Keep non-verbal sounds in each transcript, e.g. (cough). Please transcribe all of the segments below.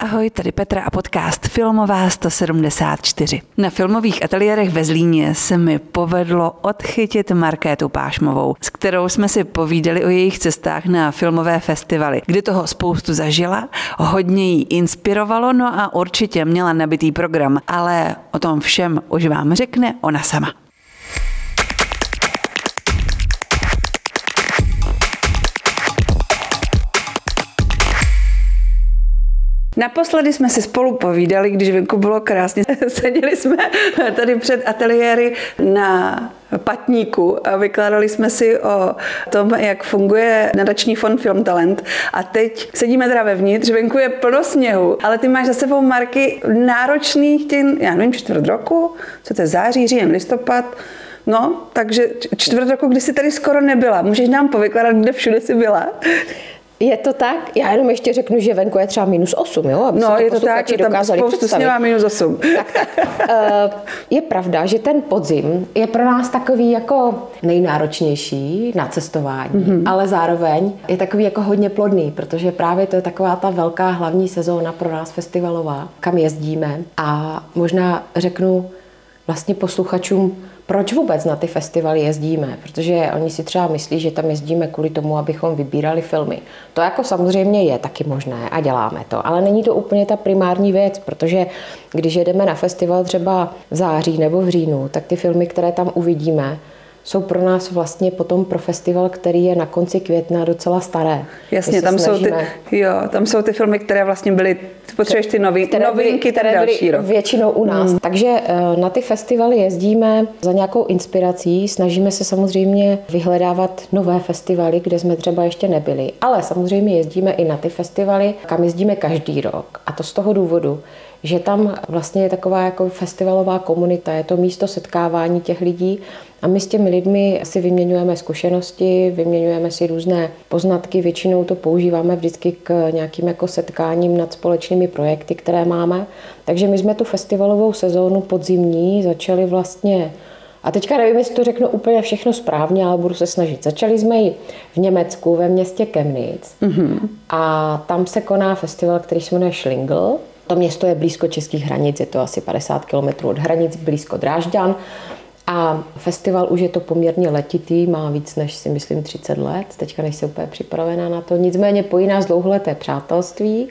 Ahoj, tady Petra a podcast Filmová 174. Na filmových ateliérech ve Zlíně se mi povedlo odchytit Markétu Pášmovou, s kterou jsme si povídali o jejich cestách na filmové festivaly, kdy toho spoustu zažila, hodně jí inspirovalo, no a určitě měla nabitý program, ale o tom všem už vám řekne ona sama. Naposledy jsme si spolu povídali, když venku bylo krásně. (laughs) Seděli jsme tady před ateliéry na patníku a vykládali jsme si o tom, jak funguje nadační fond Film Talent. A teď sedíme teda vevnitř, venku je plno sněhu, ale ty máš za sebou marky náročných, těch, já nevím, čtvrt roku, co to je září, říjen, listopad, No, takže čtvrt roku, kdy jsi tady skoro nebyla. Můžeš nám povykládat, kde všude jsi byla? Je to tak? Já jenom ještě řeknu, že venku je třeba minus 8, jo? Aby no, je to tak, je tam spoustu sněla minus 8. Tak, tak. (laughs) Eh, je pravda, že ten podzim je pro nás takový jako nejnáročnější na cestování, mm-hmm. ale zároveň je takový jako hodně plodný, protože právě to je taková ta velká hlavní sezóna pro nás festivalová, kam jezdíme a možná řeknu vlastně posluchačům, proč vůbec na ty festivaly jezdíme? Protože oni si třeba myslí, že tam jezdíme kvůli tomu, abychom vybírali filmy. To jako samozřejmě je taky možné a děláme to, ale není to úplně ta primární věc, protože když jedeme na festival třeba v září nebo v říjnu, tak ty filmy, které tam uvidíme, jsou pro nás vlastně potom pro festival, který je na konci května docela staré. Jasně, tam jsou, ty, jo, tam jsou ty filmy, které vlastně byly, potřebuješ ty nový, které novinky, které byly další rok. většinou u nás. Hmm. Takže eh, na ty festivaly jezdíme za nějakou inspirací, snažíme se samozřejmě vyhledávat nové festivaly, kde jsme třeba ještě nebyli, ale samozřejmě jezdíme i na ty festivaly, kam jezdíme každý rok. A to z toho důvodu, že tam vlastně je taková jako festivalová komunita, je to místo setkávání těch lidí a my s těmi lidmi si vyměňujeme zkušenosti, vyměňujeme si různé poznatky, většinou to používáme vždycky k nějakým jako setkáním nad společnými projekty, které máme. Takže my jsme tu festivalovou sezónu podzimní začali vlastně a teďka nevím, jestli to řeknu úplně všechno správně, ale budu se snažit. Začali jsme ji v Německu, ve městě Chemnitz. Mm-hmm. A tam se koná festival, který se jmenuje Schlingel. To město je blízko českých hranic, je to asi 50 km od hranic, blízko Drážďan. A festival už je to poměrně letitý, má víc než si myslím 30 let, teďka nejsem úplně připravená na to. Nicméně pojí nás dlouholeté přátelství.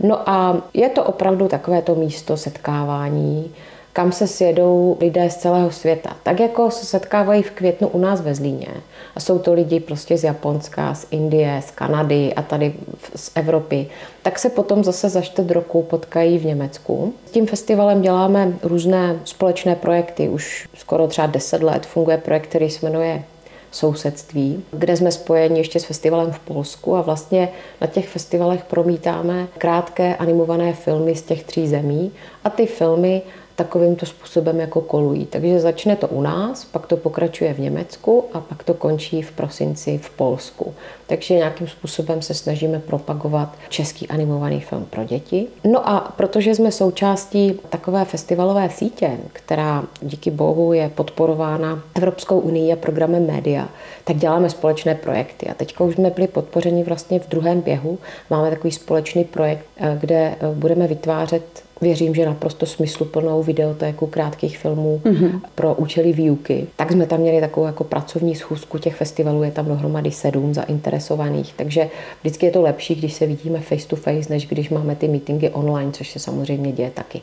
No a je to opravdu takové to místo setkávání, kam se sjedou lidé z celého světa. Tak jako se setkávají v květnu u nás ve Zlíně. A jsou to lidi prostě z Japonska, z Indie, z Kanady a tady z Evropy. Tak se potom zase za čtvrt roku potkají v Německu. S tím festivalem děláme různé společné projekty. Už skoro třeba 10 let funguje projekt, který se jmenuje sousedství, kde jsme spojeni ještě s festivalem v Polsku a vlastně na těch festivalech promítáme krátké animované filmy z těch tří zemí a ty filmy takovýmto způsobem jako kolují. Takže začne to u nás, pak to pokračuje v Německu a pak to končí v prosinci v Polsku. Takže nějakým způsobem se snažíme propagovat český animovaný film pro děti. No a protože jsme součástí takové festivalové sítě, která díky bohu je podporována Evropskou unii a programem Média, tak děláme společné projekty. A teď už jsme byli podpořeni vlastně v druhém běhu. Máme takový společný projekt, eh, kde eh, budeme vytvářet věřím, že naprosto smysluplnou videotéku krátkých filmů mm-hmm. pro účely výuky. Tak jsme tam měli takovou jako pracovní schůzku těch festivalů, je tam dohromady sedm zainteresovaných, takže vždycky je to lepší, když se vidíme face to face, než když máme ty meetingy online, což se samozřejmě děje taky.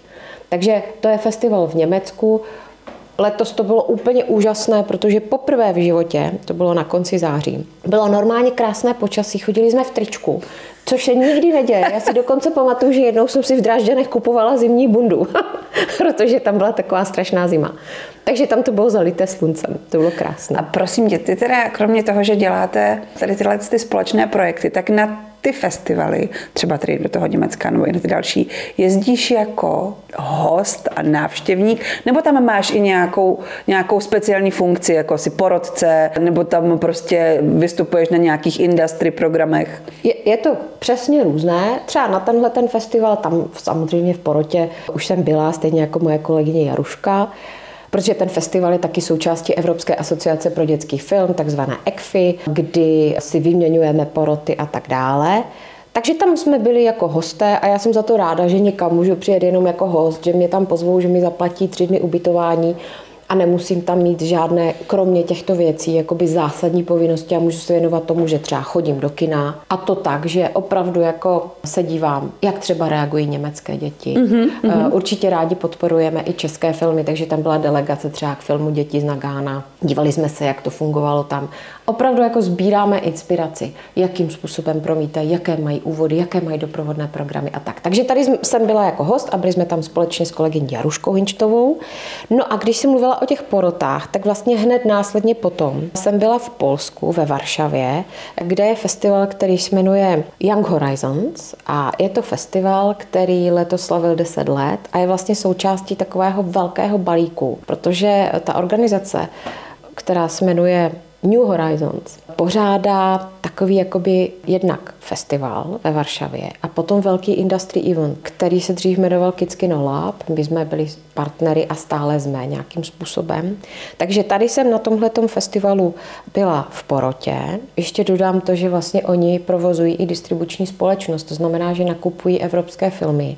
Takže to je festival v Německu, Letos to bylo úplně úžasné, protože poprvé v životě, to bylo na konci září, bylo normálně krásné počasí, chodili jsme v tričku, což se nikdy neděje. Já si dokonce pamatuju, že jednou jsem si v Drážďanech kupovala zimní bundu, (laughs) protože tam byla taková strašná zima. Takže tam to bylo zalité sluncem, to bylo krásné. A prosím tě, ty teda kromě toho, že děláte tady tyhle ty společné projekty, tak na ty festivaly, třeba tady do toho Německa nebo i na ty další, jezdíš jako host a návštěvník, nebo tam máš i nějakou, nějakou speciální funkci, jako si porodce, nebo tam prostě vystupuješ na nějakých industry programech? Je, je to přesně různé. Třeba na tenhle ten festival, tam samozřejmě v porotě už jsem byla, stejně jako moje kolegyně Jaruška, protože ten festival je taky součástí Evropské asociace pro dětský film, takzvané ECFI, kdy si vyměňujeme poroty a tak dále. Takže tam jsme byli jako hosté a já jsem za to ráda, že někam můžu přijet jenom jako host, že mě tam pozvou, že mi zaplatí tři dny ubytování a nemusím tam mít žádné, kromě těchto věcí, jakoby zásadní povinnosti a můžu se věnovat tomu, že třeba chodím do kina a to tak, že opravdu jako se dívám, jak třeba reagují německé děti. Mm-hmm. Určitě rádi podporujeme i české filmy, takže tam byla delegace třeba k filmu Děti z Nagána. Dívali jsme se, jak to fungovalo tam. Opravdu jako sbíráme inspiraci, jakým způsobem promítají, jaké mají úvody, jaké mají doprovodné programy a tak. Takže tady jsem byla jako host a byli jsme tam společně s kolegyní Jaruškou Hinčtovou. No a když jsem mluvila o těch porotách, tak vlastně hned následně potom jsem byla v Polsku, ve Varšavě, kde je festival, který se jmenuje Young Horizons a je to festival, který letos slavil 10 let a je vlastně součástí takového velkého balíku, protože ta organizace, která se jmenuje New Horizons pořádá takový jakoby jednak festival ve Varšavě a potom velký industry event, který se dřív jmenoval Kitskino Lab. My jsme byli partnery a stále jsme nějakým způsobem. Takže tady jsem na tomhle festivalu byla v porotě. Ještě dodám to, že vlastně oni provozují i distribuční společnost, to znamená, že nakupují evropské filmy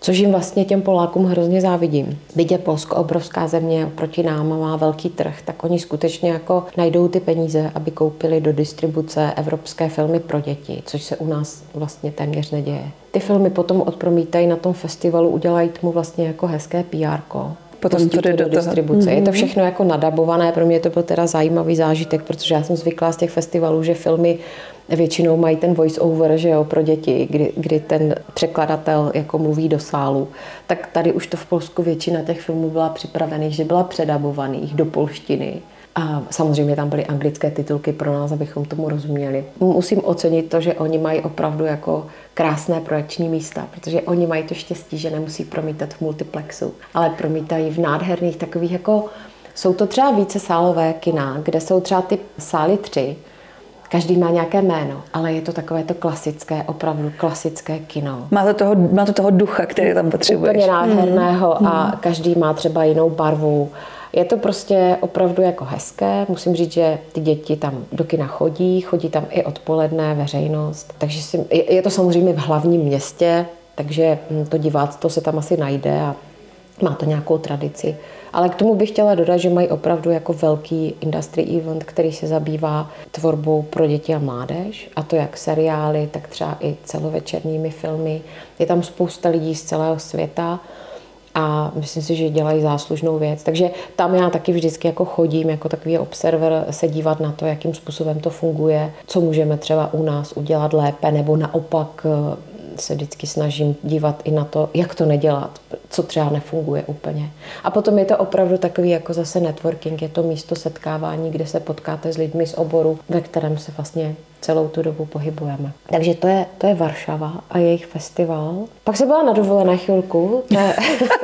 Což jim vlastně těm Polákům hrozně závidím. Byť je Polsko obrovská země, proti nám má velký trh, tak oni skutečně jako najdou ty peníze, aby koupili do distribuce evropské filmy pro děti, což se u nás vlastně téměř neděje. Ty filmy potom odpromítají na tom festivalu, udělají tomu vlastně jako hezké PR. Potom to jde do, do distribuce. Mm-hmm. Je to mhm. všechno jako nadabované, pro mě to byl teda zajímavý zážitek, protože já jsem zvyklá z těch festivalů, že filmy většinou mají ten voice over, že jo, pro děti, kdy, kdy ten překladatel jako mluví do sálu. Tak tady už to v Polsku většina těch filmů byla připravených, že byla předabovaných do polštiny. A samozřejmě tam byly anglické titulky pro nás, abychom tomu rozuměli. Musím ocenit to, že oni mají opravdu jako krásné projekční místa, protože oni mají to štěstí, že nemusí promítat v multiplexu, ale promítají v nádherných takových jako jsou to třeba více sálové kina, kde jsou třeba ty sály tři, Každý má nějaké jméno, ale je to takové to klasické, opravdu klasické kino. Má to toho, má to toho ducha, který tam potřebuješ. Úplně nádherného mm. a každý má třeba jinou barvu. Je to prostě opravdu jako hezké. Musím říct, že ty děti tam do kina chodí, chodí tam i odpoledne veřejnost. Takže si, je to samozřejmě v hlavním městě, takže to diváctvo se tam asi najde a má to nějakou tradici. Ale k tomu bych chtěla dodat, že mají opravdu jako velký industry event, který se zabývá tvorbou pro děti a mládež, a to jak seriály, tak třeba i celovečerními filmy. Je tam spousta lidí z celého světa a myslím si, že dělají záslužnou věc. Takže tam já taky vždycky jako chodím jako takový observer se dívat na to, jakým způsobem to funguje, co můžeme třeba u nás udělat lépe, nebo naopak se vždycky snažím dívat i na to, jak to nedělat, co třeba nefunguje úplně. A potom je to opravdu takový jako zase networking, je to místo setkávání, kde se potkáte s lidmi z oboru, ve kterém se vlastně celou tu dobu pohybujeme. Takže to je, to je Varšava a jejich festival. Pak se byla na dovolené chvilku. Je...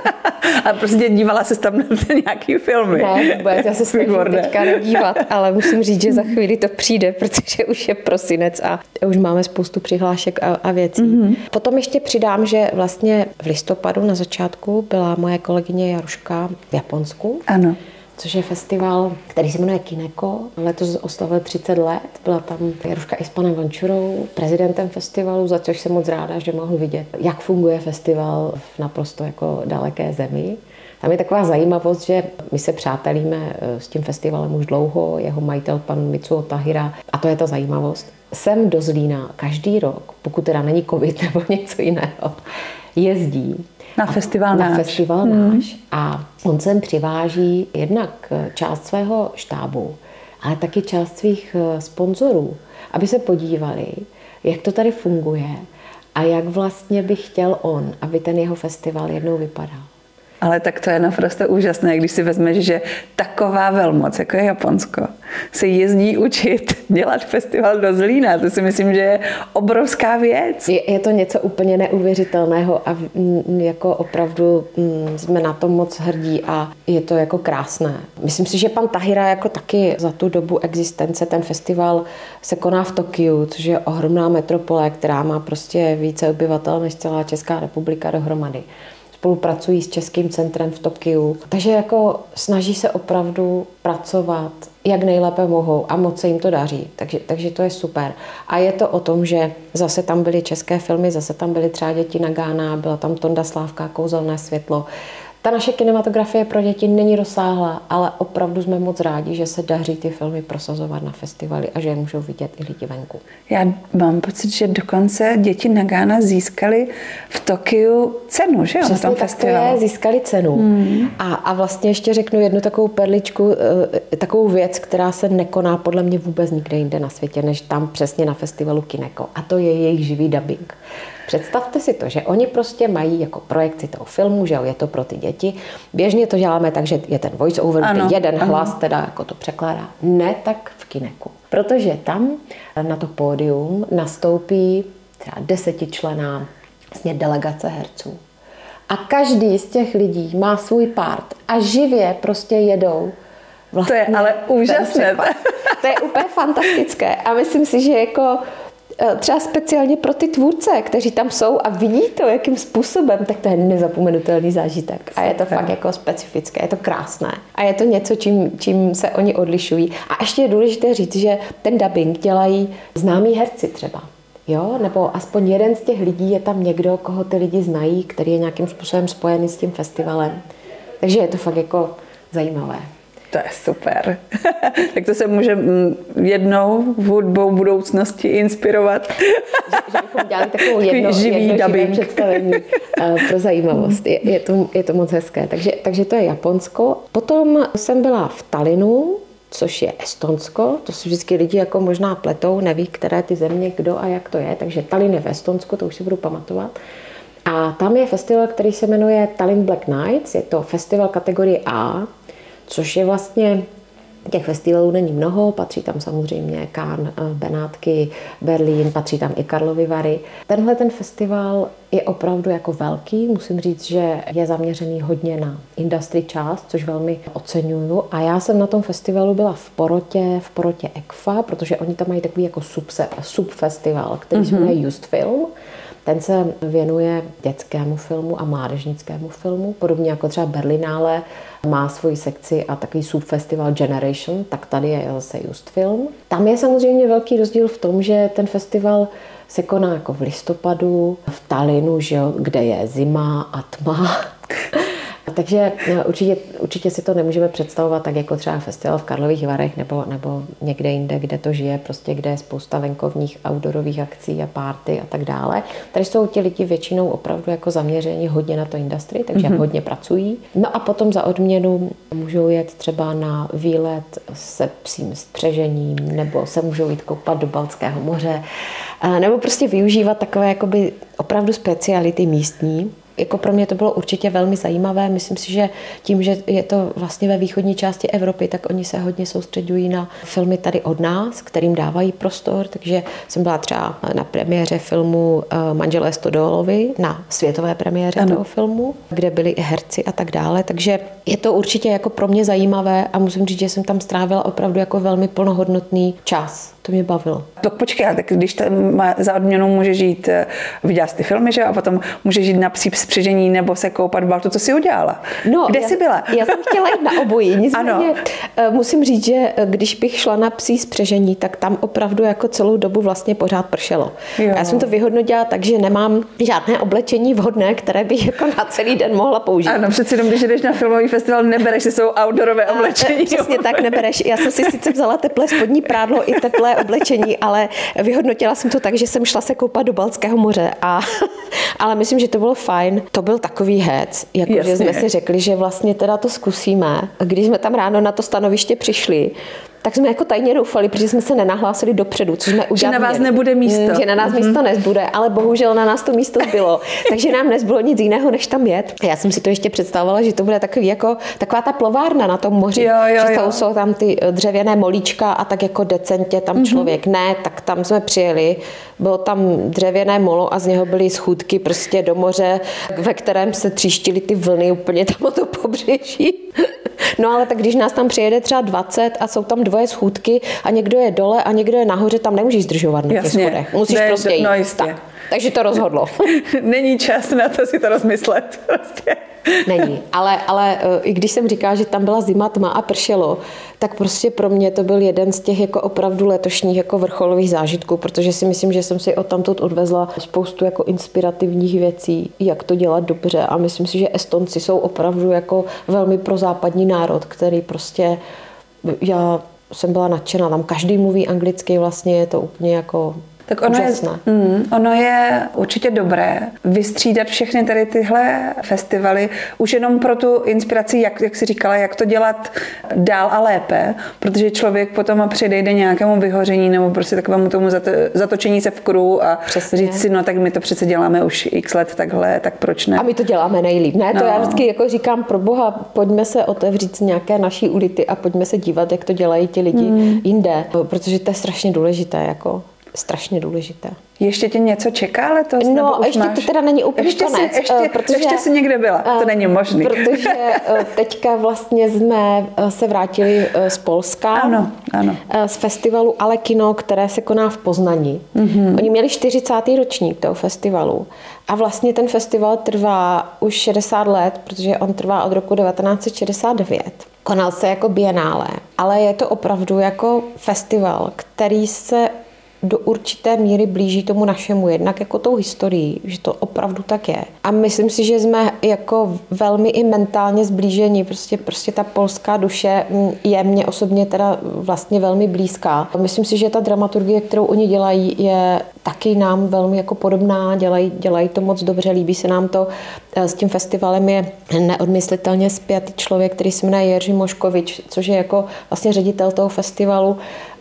(laughs) a prostě dívala se tam na nějaký filmy. Ne, vůbec, já se snažím teďka nedívat, ale musím říct, že za chvíli to přijde, protože už je prosinec a už máme spoustu přihlášek a, a věcí. Mm-hmm. Potom ještě přidám, že vlastně v listopadu na začátku byla moje kolegyně Jaruška v Japonsku. Ano což je festival, který se jmenuje Kineko. Letos oslavil 30 let. Byla tam Jaruška i s panem Vančurou, prezidentem festivalu, za což jsem moc ráda, že mohu vidět, jak funguje festival v naprosto jako daleké zemi. Tam je taková zajímavost, že my se přátelíme eh, s tím festivalem už dlouho, jeho majitel pan Mitsuo Tahira, a to je ta zajímavost. Sem do Zlína každý rok, pokud teda není covid (laughs) nebo něco jiného, jezdí na festival na náš. festival hmm. náš. A on sem přiváží jednak část svého štábu, ale taky část svých eh, sponzorů, aby se podívali, jak to tady funguje a jak vlastně by chtěl on, aby ten jeho festival jednou vypadal. Ale tak to je naprosto úžasné, když si vezmeš, že taková velmoc, jako je Japonsko, se jezdí učit dělat festival do Zlína. To si myslím, že je obrovská věc. Je, je to něco úplně neuvěřitelného a jako opravdu jsme na to moc hrdí a je to jako krásné. Myslím si, že pan Tahira jako taky za tu dobu existence, ten festival se koná v Tokiu, což je ohromná metropole, která má prostě více obyvatel než celá Česká republika dohromady spolupracují s Českým centrem v Tokiu. Takže jako snaží se opravdu pracovat jak nejlépe mohou a moc se jim to daří. Takže, takže to je super. A je to o tom, že zase tam byly české filmy, zase tam byly třeba děti na Gána, byla tam Tonda Slávka, Kouzelné světlo. Ta naše kinematografie pro děti není rozsáhlá, ale opravdu jsme moc rádi, že se daří ty filmy prosazovat na festivaly a že je můžou vidět i lidi venku. Já mám pocit, že dokonce děti na Gána získali v Tokiu cenu, že jo, Přesně tom festivalu. Je, získali cenu. Hmm. A, a vlastně ještě řeknu jednu takovou perličku, eh, takovou věc, která se nekoná podle mě vůbec nikde jinde na světě, než tam přesně na festivalu Kineko. A to je jejich živý dubbing. Představte si to, že oni prostě mají jako projekci toho filmu, že jo, je to pro ty děti. Běžně to děláme tak, že je ten voice over, ano, jeden ano. hlas teda jako to překládá. Ne tak v kineku. Protože tam na to pódium nastoupí třeba desetičlená vlastně delegace herců. A každý z těch lidí má svůj part a živě prostě jedou Vlastně to je ale úžasné. To je úplně fantastické. A myslím si, že jako třeba speciálně pro ty tvůrce, kteří tam jsou a vidí to, jakým způsobem, tak to je nezapomenutelný zážitek. A je to fakt jako specifické, je to krásné. A je to něco, čím, čím se oni odlišují. A ještě je důležité říct, že ten dubbing dělají známí herci třeba. Jo? Nebo aspoň jeden z těch lidí je tam někdo, koho ty lidi znají, který je nějakým způsobem spojený s tím festivalem. Takže je to fakt jako zajímavé. To je super. (laughs) tak to se může mm, jednou v hudbou budoucnosti inspirovat. (laughs) že, že bychom dělali takovou jedno, živý jedno živé představení uh, pro zajímavost. Je, je, to, je to moc hezké. Takže, takže to je Japonsko. Potom jsem byla v Talinu, což je Estonsko. To si vždycky lidi jako možná pletou, neví, které ty země, kdo a jak to je. Takže Tallinn je v Estonsku, to už si budu pamatovat. A tam je festival, který se jmenuje Tallinn Black Nights. Je to festival kategorie A, což je vlastně Těch festivalů není mnoho, patří tam samozřejmě Cannes, eh, Benátky, Berlín, patří tam i Karlovy Vary. Tenhle ten festival je opravdu jako velký, musím říct, že je zaměřený hodně na industry část, což velmi oceňuju. A já jsem na tom festivalu byla v Porotě, v Porotě ECFA, protože oni tam mají takový jako subfestival, který mm-hmm. se jmenuje Just Film. Ten se věnuje dětskému filmu a mládežnickému filmu, podobně jako třeba Berlinále má svoji sekci a takový subfestival Generation, tak tady je zase Just Film. Tam je samozřejmě velký rozdíl v tom, že ten festival se koná jako v listopadu, v Talinu, že jo, kde je zima a tma. Takže no, určitě, určitě si to nemůžeme představovat tak jako třeba festival v Karlových Varech nebo, nebo někde jinde, kde to žije, prostě kde je spousta venkovních outdoorových akcí a párty a tak dále. Tady jsou ti lidi většinou opravdu jako zaměření hodně na to industry, takže mm-hmm. hodně pracují. No a potom za odměnu můžou jet třeba na výlet se psím střežením nebo se můžou jít koupat do Balckého moře nebo prostě využívat takové jakoby opravdu speciality místní jako pro mě to bylo určitě velmi zajímavé. Myslím si, že tím, že je to vlastně ve východní části Evropy, tak oni se hodně soustředují na filmy tady od nás, kterým dávají prostor. Takže jsem byla třeba na premiéře filmu eh, Manželé Stodolovi, na světové premiéře ano. toho filmu, kde byli i herci a tak dále. Takže je to určitě jako pro mě zajímavé a musím říct, že jsem tam strávila opravdu jako velmi plnohodnotný čas. To mě bavilo. Tak počkej, tak když tam za odměnu může žít, eh, viděla jsi ty filmy, že a potom může žít na psí spřežení nebo se koupat v baltu, co jsi udělala? No, Kde já, jsi byla? Já jsem chtěla jít na obojí, (laughs) nicméně ano. Eh, musím říct, že eh, když bych šla na psí spřežení, tak tam opravdu jako celou dobu vlastně pořád pršelo. Jo. Já jsem to vyhodnotila tak, že nemám žádné oblečení vhodné, které bych jako na celý den mohla použít. Ano, přeci jenom, když jdeš na filmový festival, nebereš si jsou outdoorové oblečení. Přesně tak, nebereš. Já jsem si sice vzala teplé spodní prádlo i teplé oblečení, ale vyhodnotila jsem to tak, že jsem šla se koupat do Balckého moře. A, (laughs) ale myslím, že to bylo fajn. To byl takový hec, jako že jsme si řekli, že vlastně teda to zkusíme. Když jsme tam ráno na to stanoviště přišli, tak jsme jako tajně doufali, protože jsme se nenahlásili dopředu, co jsme udělali. Že na vás nebude místo. Že na nás mm-hmm. místo nezbude, ale bohužel na nás to místo bylo. (laughs) Takže nám nezbylo nic jiného, než tam jet. Já jsem si to ještě představovala, že to bude takový jako taková ta plovárna na tom moři. Jo, jo, že jo. jsou tam ty eh, dřevěné molíčka a tak jako decentě tam mm-hmm. člověk. Ne, tak tam jsme přijeli. Bylo tam dřevěné molo a z něho byly schůdky prostě do moře, ve kterém se tříštily ty vlny úplně tam o to pobřeží. (laughs) No ale tak když nás tam přijede třeba 20 a jsou tam dvoje schůdky a někdo je dole a někdo je nahoře, tam nemůžeš zdržovat na těch schodech. Musíš ne, prostě jít. No jistě. Tak. Takže to rozhodlo. (laughs) Není čas na to si to rozmyslet. (laughs) Prostě. Není, ale, ale eh, i když jsem říkala, že tam byla zima, tma a pršelo, tak prostě pro mě to byl jeden z těch jako opravdu letošních jako vrcholových zážitků, protože si myslím, že jsem si od tamtud odvezla spoustu jako inspirativních věcí, jak to dělat dobře a myslím si, že Estonci jsou opravdu jako velmi prozápadní národ, který prostě já jsem byla nadšená, tam každý mluví anglicky, vlastně je to úplně jako tak ono je, mm, ono je určitě dobré vystřídat všechny tady tyhle festivaly, už jenom pro tu inspiraci, jak, jak si říkala, jak to dělat dál a lépe, protože člověk potom předejde nějakému vyhoření nebo prostě takovému tomu zatočení se v kruhu a Přesně. říct si, no tak my to přece děláme už x let takhle, tak proč ne? A my to děláme nejlíp. Ne, to no. já vždycky jako říkám pro boha, pojďme se otevřít nějaké naší ulity a pojďme se dívat, jak to dělají ti lidi mm. jinde, protože to je strašně důležité. Jako strašně důležité. Ještě tě něco čeká letos? No, ještě máš... to teda není úplně ještě konec. Si, ještě, protože, ještě jsi někde byla, to eh, není možné. (laughs) Protože eh, teďka vlastně jsme eh, se vrátili z Polska. Ano, ano. Z festivalu Ale Kino, které se koná v Poznaní. Mm-hmm. Oni měli 40. ročník toho festivalu. A vlastně ten festival trvá už 60 let, protože on trvá od roku 1969. Konal se jako bienále, ale je to opravdu jako festival, který se do určité míry blíží tomu našemu, jednak jako tou historií, že to opravdu tak je. A myslím si, že jsme jako velmi i mentálně zblížení, prostě, prostě ta polská duše je mně osobně teda vlastně velmi blízká. Myslím si, že ta dramaturgie, kterou oni dělají, je taky nám velmi jako podobná, dělají, dělají to moc dobře, líbí se nám to. E, s tím festivalem je neodmyslitelně zpět člověk, který se jmenuje Jerzy Moškovič, což je jako vlastně ředitel toho festivalu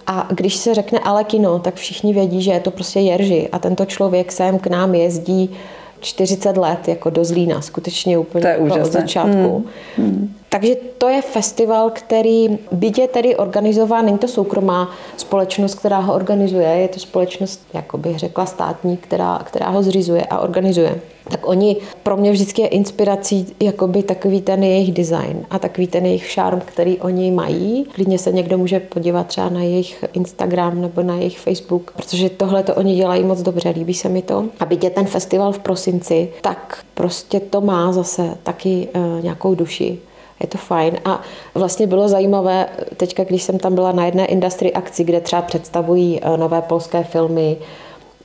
a když se řekne ale kino, tak všichni vědí, že je to prostě Jerži a tento člověk sem k nám jezdí 40 let jako do Zlína, skutečně úplně to je jako od začátku. Hmm. Hmm. Takže to je festival, který byť je tedy organizován, není to soukromá společnost, která ho organizuje, je to společnost, jako bych řekla, státní, která, která ho zřizuje a organizuje. Tak oni, pro mě vždycky je inspirací jakoby takový ten jejich design a takový ten jejich šarm, který oni mají. Klidně se někdo může podívat třeba na jejich Instagram nebo na jejich Facebook, protože tohle to oni dělají moc dobře, líbí se mi to. A byť je ten festival v prosinci, tak prostě to má zase taky uh, nějakou duši je to fajn. A vlastně bylo zajímavé, teďka, když jsem tam byla na jedné industry akci, kde třeba představují eh, nové polské filmy,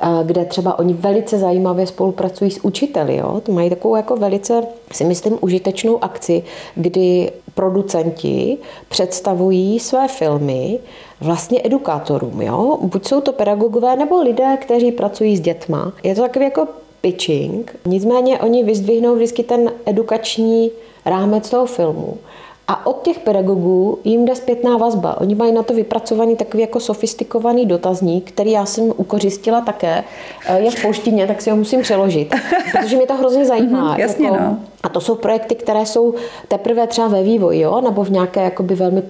eh, kde třeba oni velice zajímavě spolupracují s učiteli. Jo? To mají takovou jako velice, si myslím, užitečnou akci, kdy producenti představují své filmy vlastně edukátorům. Jo? Buď jsou to pedagogové nebo lidé, kteří pracují s dětma. Je to takový jako pitching, nicméně oni vyzdvihnou vždycky ten edukační rámec toho filmu. A od těch pedagogů jim jde zpětná vazba. Oni mají na to vypracovaný takový jako sofistikovaný dotazník, který já jsem ukořistila také. Eh, je v polštině, tak si ho musím přeložit, (laughs) protože mě to hrozně zajímá. Mm, jasně, jako, no. A to jsou projekty, které jsou teprve třeba ve vývoji, jo? nebo v nějaké jakoby velmi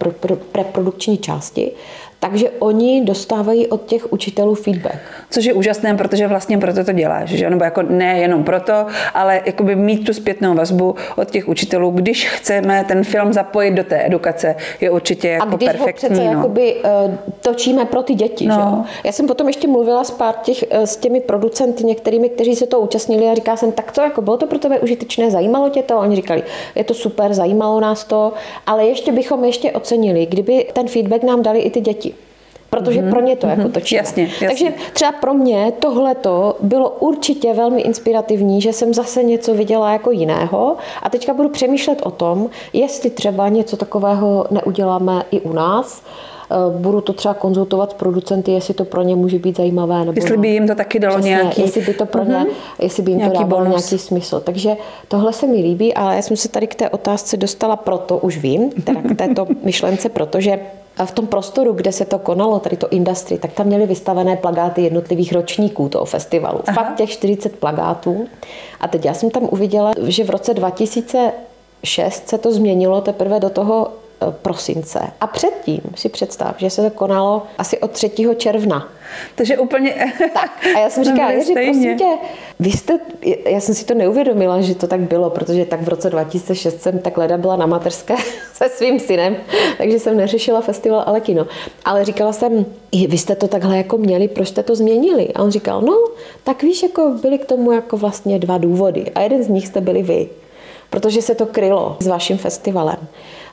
preprodukční části. Takže oni dostávají od těch učitelů feedback. Což je úžasné, protože vlastně proto to děláš, že? nebo jako ne jenom proto, ale jakoby mít tu zpětnou vazbu od těch učitelů, když chceme ten film zapojit do té edukace, je určitě jako A když perfektní. ho přece no. jakoby, uh, točíme pro ty děti. No. Že? Já jsem potom ještě mluvila s pár těch, uh, s těmi producenty některými, kteří se to účastnili a říká jsem, tak co, jako bylo to pro tebe užitečné, zajímalo tě to? A oni říkali, je to super, zajímalo nás to, ale ještě bychom ještě ocenili, kdyby ten feedback nám dali i ty děti protože mm-hmm. pro ně to mm-hmm. jako točíme. Jasně, jasně. Takže třeba pro mě tohleto bylo určitě velmi inspirativní, že jsem zase něco viděla jako jiného a teďka budu přemýšlet o tom, jestli třeba něco takového neuděláme i u nás, budu to třeba konzultovat s producenty, jestli to pro ně může být zajímavé. Nebo jestli by jim to taky dalo přesně, nějaký... Jestli by to pro ně, mm-hmm. jestli by jim nějaký to dávalo bonus. nějaký smysl. Takže tohle se mi líbí, ale já jsem se tady k té otázce dostala proto, už vím, teda k této (laughs) myšlence, protože a v tom prostoru, kde se to konalo, tady to industry, tak tam měli vystavené plagáty jednotlivých ročníků toho festivalu. Aha. Fakt těch 40 plagátů. A teď já jsem tam uviděla, že v roce 2006 se to změnilo teprve do toho Eh, prosince. A předtím si představ, že se to konalo asi od 3. června. Takže úplně... Tak. A já jsem (laughs) říkala, Jiří, prosím tě, vy jste, já jsem si to neuvědomila, že to tak bylo, protože tak v roce 2006 jsem tak leda byla na materské (laughs) se svým synem, takže jsem neřešila festival, ale kino. Ale říkala jsem, vy jste to takhle jako měli, proč jste to změnili? A on říkal, no, tak víš, jako byly k tomu jako vlastně dva důvody. A jeden z nich jste byli vy protože se to krylo s vaším festivalem.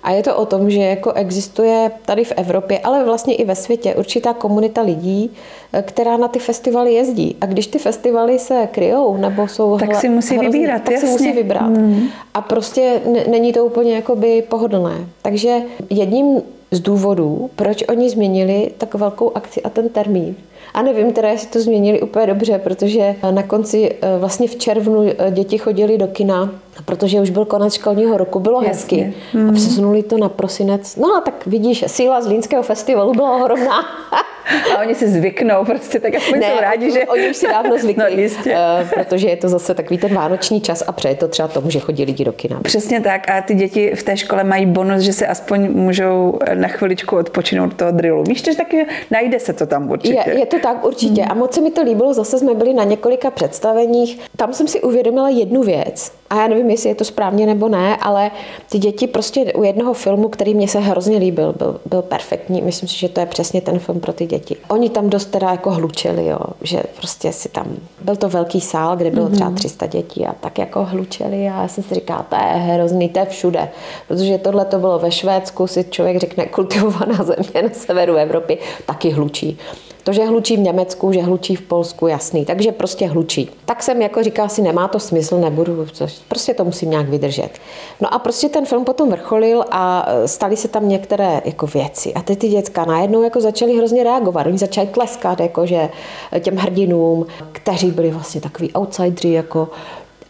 A je to o tom, že jako existuje tady v Evropě, ale vlastně i ve světě určitá komunita lidí, eh, která na ty festivaly jezdí. A když ty festivaly se kryjou nebo jsou tak si musí hrozný, vybírat, tak jasně. si musí vybrat. Hmm. A prostě není to úplně jakoby pohodlné. Takže jedním z důvodů, proč oni změnili tak velkou akci a ten termín, a nevím teda, jestli to změnili úplně dobře, protože na konci, eh, vlastně v červnu eh, děti chodili do kina, protože už byl konec školního roku, bylo Jasně. hezky. Mm. A přesunuli to na prosinec. No a tak vidíš, síla z Línského festivalu byla ohromná. (laughs) A oni si zvyknou, prostě tak aspoň ne, jsou rádi, že... Oni už si dávno (laughs) zvykli, no, jistě. Uh, protože je to zase takový ten vánoční čas a přeje to třeba tomu, že chodí lidi do kina. Přesně tak a ty děti v té škole mají bonus, že se aspoň můžou na chviličku odpočinout toho drillu. Víš, že taky najde se to tam určitě. Je, je to tak určitě hmm. a moc se mi to líbilo, zase jsme byli na několika představeních. Tam jsem si uvědomila jednu věc, a já nevím, jestli je to správně nebo ne, ale ty děti prostě u jednoho filmu, který mě se hrozně líbil, byl, byl perfektní. Myslím si, že to je přesně ten film pro ty děti. Oni tam dost teda jako hlučeli, jo, že prostě si tam, byl to velký sál, kde bylo třeba 300 mhm. dětí a tak jako hlučeli a já jsem si říkala, to je hrozný, to je všude. Protože tohle to bylo ve Švédsku, si člověk řekne (laughs) kultivovaná země na severu Evropy, taky hlučí. To, že hlučí v Německu, že hlučí v Polsku, jasný. Takže prostě hlučí. Tak jsem jako říkala si, nemá to smysl, nebudu, prostě to musím nějak vydržet. No a prostě ten film potom vrcholil a e, staly se tam některé jako věci. A ty ty děcka najednou jako začaly hrozně reagovat. Oni začali tleskat jako, že těm hrdinům, kteří byli vlastně takový outsideri, jako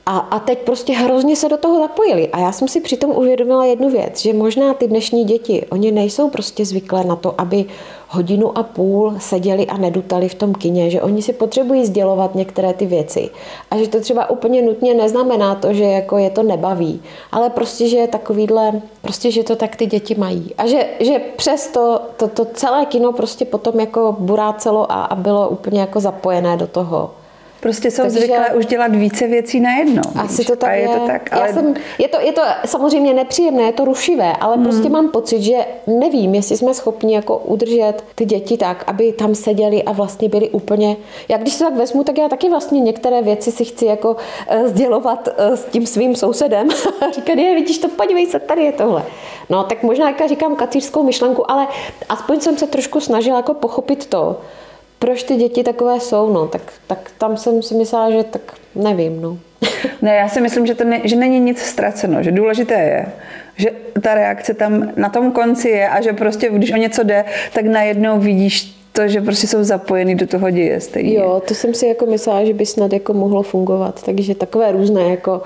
a, a teď prostě hrozně se do toho zapojili. A já jsem si přitom uvědomila jednu věc, že možná ty dnešní děti, oni nejsou prostě zvyklé na to, aby hodinu a půl seděli a nedutali v tom kině, že oni si potřebují sdělovat některé ty věci. A že to třeba úplně nutně neznamená to, že jako je to nebaví, ale prostě, že je takovýhle, prostě, že to tak ty děti mají. A že, že přesto to, to celé kino prostě potom jako burácelo a, a bylo úplně jako zapojené do toho. Prostě jsou Takže, zvyklé už dělat více věcí najednou. Asi víš? to tak a je. je. To tak, ale... Já jsem, je, to, je to samozřejmě nepříjemné, je to rušivé, ale mm. prostě mám pocit, že nevím, jestli jsme schopni jako udržet ty děti tak, aby tam seděli a vlastně byli úplně... Já když se tak vezmu, tak já taky vlastně některé věci si chci jako uh, sdělovat uh, s tím svým sousedem. Říkat, je, vidíš to, podívej se, tady je tohle. No, tak možná jaká říkám kacířskou myšlenku, ale aspoň jsem se trošku snažila jako pochopit to, proč ty děti takové jsou, no, tak, tak tam jsem si myslela, že tak nevím, no. (laughs) ne, já si myslím, že, to ne, že není nic ztraceno, že důležité je, že ta reakce tam na tom konci je a že prostě, když o něco jde, tak najednou vidíš to, že prostě jsou zapojení do toho děje stejně. Jo, to jsem si jako myslela, že by snad jako mohlo fungovat, takže takové různé jako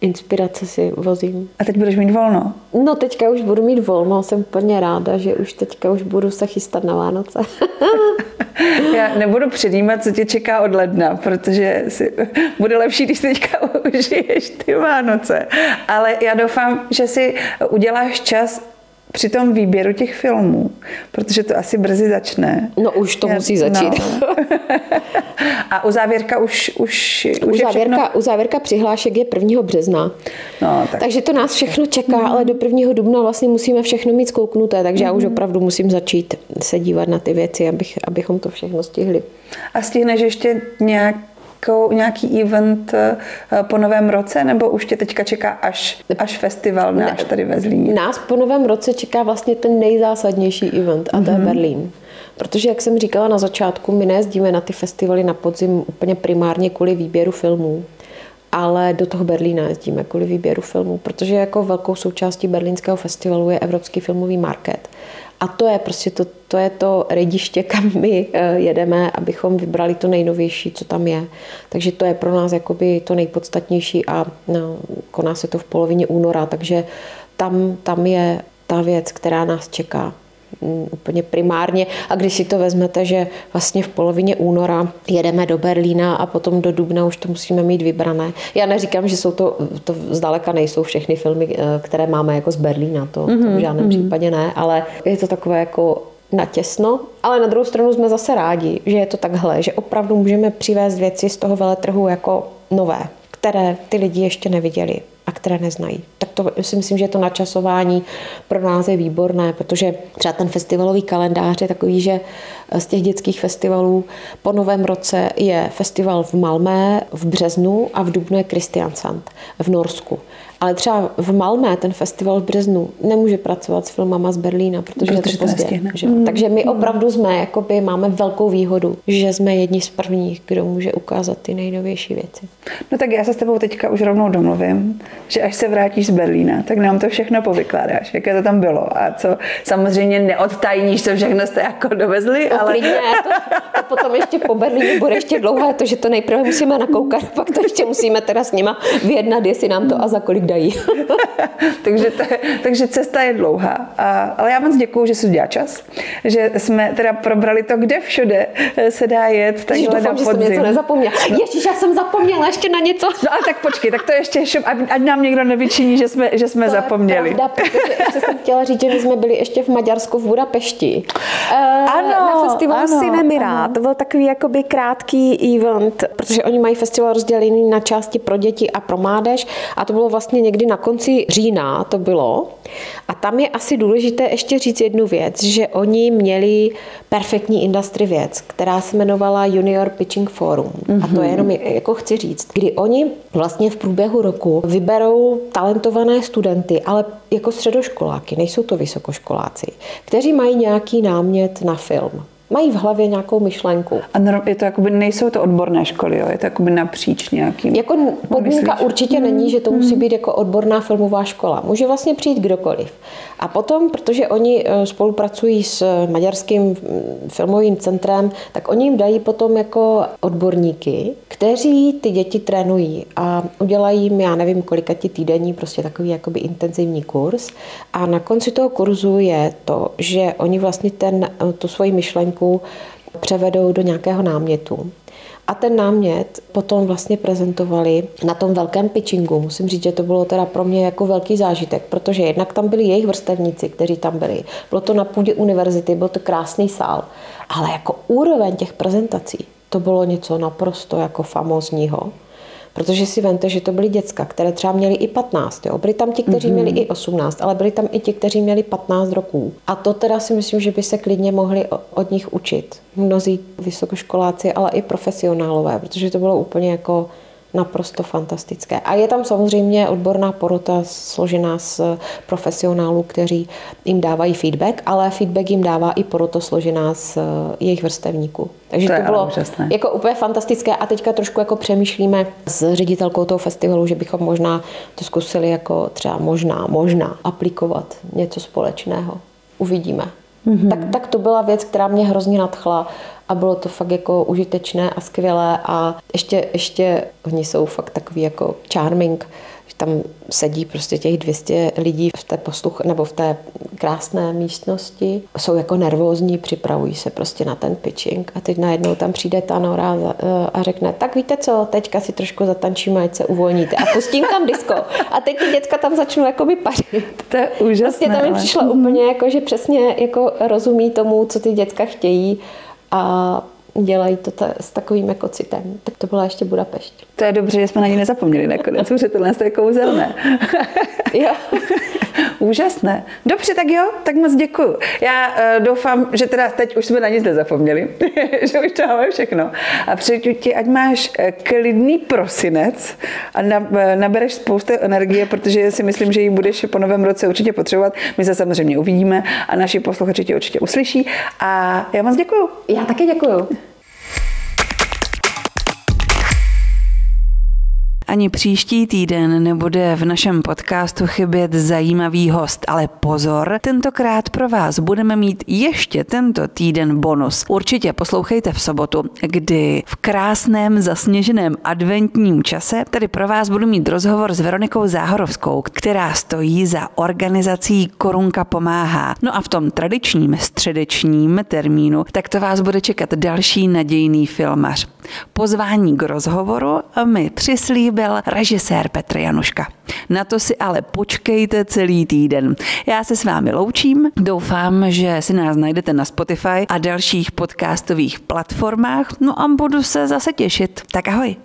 inspirace si vozím. A teď budeš mít volno? No teďka už budu mít volno, jsem plně ráda, že už teďka už budu se chystat na Vánoce. (laughs) Já nebudu předjímat, co tě čeká od ledna, protože si, (laughs) bude lepší, když teďka (laughs) užiješ ty Vánoce. Ale já doufám, že si uděláš čas při tom výběru těch filmů, protože to asi brzy začne. No už to Já, musí začít. No. (laughs) A u závěrka už, už, u už závěrka, U závěrka přihlášek je 1. března. No, tak. Takže to nás všechno čeká, mm. ale do 1. dubna vlastně musíme všechno mít zkouknuté, takže mm. já už mhm. opravdu musím začít se dívat na ty věci, abych, abychom to všechno stihli. A stihneš ještě nějak nějakou, nějaký event eh, po novém roce, nebo už tě teďka čeká až, až festival náš tady ve Zlíně? Nás po novém roce čeká vlastně ten nejzásadnější event a to mm-hmm. je mhm. Berlín. Protože, jak jsem říkala na začátku, my nejezdíme na ty festivaly na podzim úplně primárně kvůli výběru filmů, ale do toho Berlína jezdíme kvůli výběru filmů, protože jako velkou součástí berlínského festivalu je Evropský filmový market. A to je prostě to, to, je to rediště, kam my eh, jedeme, abychom vybrali to nejnovější, co tam je. Takže to je pro nás jakoby to nejpodstatnější a no, koná se to v polovině února, takže tam, tam je ta věc, která nás čeká. Mm, úplně primárně. A když si to vezmete, že vlastně v polovině února jedeme do Berlína a potom do Dubna už to musíme mít vybrané. Já neříkám, že jsou to, to zdaleka nejsou všechny filmy, eh, které máme jako z Berlína, to, mm-hmm, to v mhm, žádném mm-hmm. případě ne, ale je to takové jako natěsno, ale na druhou stranu jsme zase rádi, že je to takhle, že opravdu můžeme přivést věci z toho veletrhu jako nové, které ty lidi ještě neviděli. A které neznají. Tak to si myslím, že to načasování pro nás je výborné, protože třeba ten festivalový kalendář je takový, že z těch dětských festivalů po novém roce je festival v Malmé v březnu a v dubnu je Christian Sand v Norsku. Ale třeba v Malmé ten festival v březnu nemůže pracovat s filmama z Berlína, protože, protože je to pozdě. Že? Mm. Takže my opravdu jsme, jakoby máme velkou výhodu, že jsme jedni z prvních, kdo může ukázat ty nejnovější věci. No tak já se s tebou teďka už rovnou domluvím, že až se vrátíš z Berlína, tak nám to všechno povykládáš, jaké to tam bylo a co samozřejmě neodtajníš, co všechno jste jako dovezli, no, ale... Klidně, to, to, potom ještě po Berlíně bude ještě dlouhé, to, že to nejprve musíme nakoukat, pak to ještě musíme teda s nima vyjednat, jestli nám to a za kolik dají. (laughs) takže, to, takže cesta je dlouhá. A, ale já moc děkuju, že jsi udělal čas, že jsme teda probrali to, kde všude se dá jet takhle doufám, na podzim. že jsem něco nezapomněla. Ježíš, já jsem zapomněla ještě na něco. No ale tak počkej, tak to ještě, šup, ať nám někdo nevyčiní, že jsme, že jsme to zapomněli. Je pravda, protože ještě jsem chtěla říct, že my jsme byli ještě v Maďarsku v Budapešti. Ano, na festivalu ano, Cinemira. Ano. To byl takový jakoby krátký event, protože oni mají festival rozdělený na části pro děti a pro mládež a to bylo vlastně někdy na konci října to bylo. A tam je asi důležité ještě říct jednu věc, že oni měli perfektní industry věc, která se jmenovala Junior Pitching Forum. Mm-hmm. A to je jenom, jako chci říct, kdy oni vlastně v průběhu roku vyberou talentované studenty, ale jako středoškoláky, nejsou to vysokoškoláci, kteří mají nějaký námět na film mají v hlavě nějakou myšlenku. A je to jakoby, nejsou to odborné školy, jo? je to jakoby napříč nějakým. Jako podmínka myslíš? určitě není, že to musí hmm. být jako odborná filmová škola. Může vlastně přijít kdokoliv. A potom, protože oni eh, spolupracují s maďarským filmovým centrem, tak oni jim dají potom jako odborníky, kteří ty děti trénují a udělají jim, já nevím, kolika ti týdenní, prostě takový jakoby intenzivní kurz. A na konci toho kurzu je to, že oni vlastně ten, eh, tu svoji myšlenku převedou do nějakého námětu. A ten námět potom vlastně prezentovali na tom velkém pitchingu. Musím říct, že to bylo teda pro mě jako velký zážitek, protože jednak tam byli jejich vrstevníci, kteří tam byli. Bylo to na půdě univerzity, byl to krásný sál, ale jako úroveň těch prezentací, to bylo něco naprosto jako famózního. Protože si vente, že to byly děcka, které třeba měly i 15. Jo. Byli tam ti, kteří mm-hmm. měli i 18, ale byli tam i ti, kteří měli 15 roků. A to teda si myslím, že by se klidně mohli od nich učit. Mnozí vysokoškoláci, ale i profesionálové, protože to bylo úplně jako naprosto fantastické. A je tam samozřejmě odborná porota složená z profesionálů, kteří jim dávají feedback, ale feedback jim dává i porota složená z jejich vrstevníků. Takže to, to bylo úžasné. jako úplně fantastické a teďka trošku jako přemýšlíme s ředitelkou toho festivalu, že bychom možná to zkusili jako třeba možná, možná aplikovat něco společného. Uvidíme. Mm-hmm. Tak, tak to byla věc, která mě hrozně nadchla a bylo to fakt jako užitečné a skvělé a ještě, ještě oni jsou fakt takový jako charming, tam sedí prostě těch 200 lidí v té posluch, nebo v té krásné místnosti, jsou jako nervózní, připravují se prostě na ten pitching a teď najednou tam přijde ta Nora a řekne, tak víte co, teďka si trošku zatančíme, ať se uvolníte a pustím tam disko a teď ty děcka tam začnou jako pařit. To je úžasné. Prostě to mi přišlo ale... úplně jako, že přesně jako rozumí tomu, co ty děcka chtějí a dělají to ta, s takovým jako citem. Tak to byla ještě Budapešť. To je dobře, že jsme na ní nezapomněli nakonec, protože tohle je kouzelné. (laughs) jo. (laughs) Úžasné. Dobře, tak jo, tak moc děkuju. Já uh, doufám, že teda teď už jsme na nic nezapomněli, (laughs) že už to máme všechno. A přeju ti, ať máš eh, klidný prosinec a eh, nabereš spoustu energie, protože si myslím, že ji budeš po novém roce určitě potřebovat. My se samozřejmě uvidíme a naši posluchači tě určitě uslyší. A já moc děkuju. Já taky děkuju. Ani příští týden nebude v našem podcastu chybět zajímavý host, ale pozor, tentokrát pro vás budeme mít ještě tento týden bonus. Určitě poslouchejte v sobotu, kdy v krásném zasněženém adventním čase tady pro vás budu mít rozhovor s Veronikou Záhorovskou, která stojí za organizací Korunka pomáhá. No a v tom tradičním středečním termínu tak to vás bude čekat další nadějný filmař. Pozvání k rozhovoru mi přislíbil režisér Petr Januška. Na to si ale počkejte celý týden. Já se s vámi loučím, doufám, že si nás najdete na Spotify a dalších podcastových platformách, no a budu se zase těšit. Tak ahoj.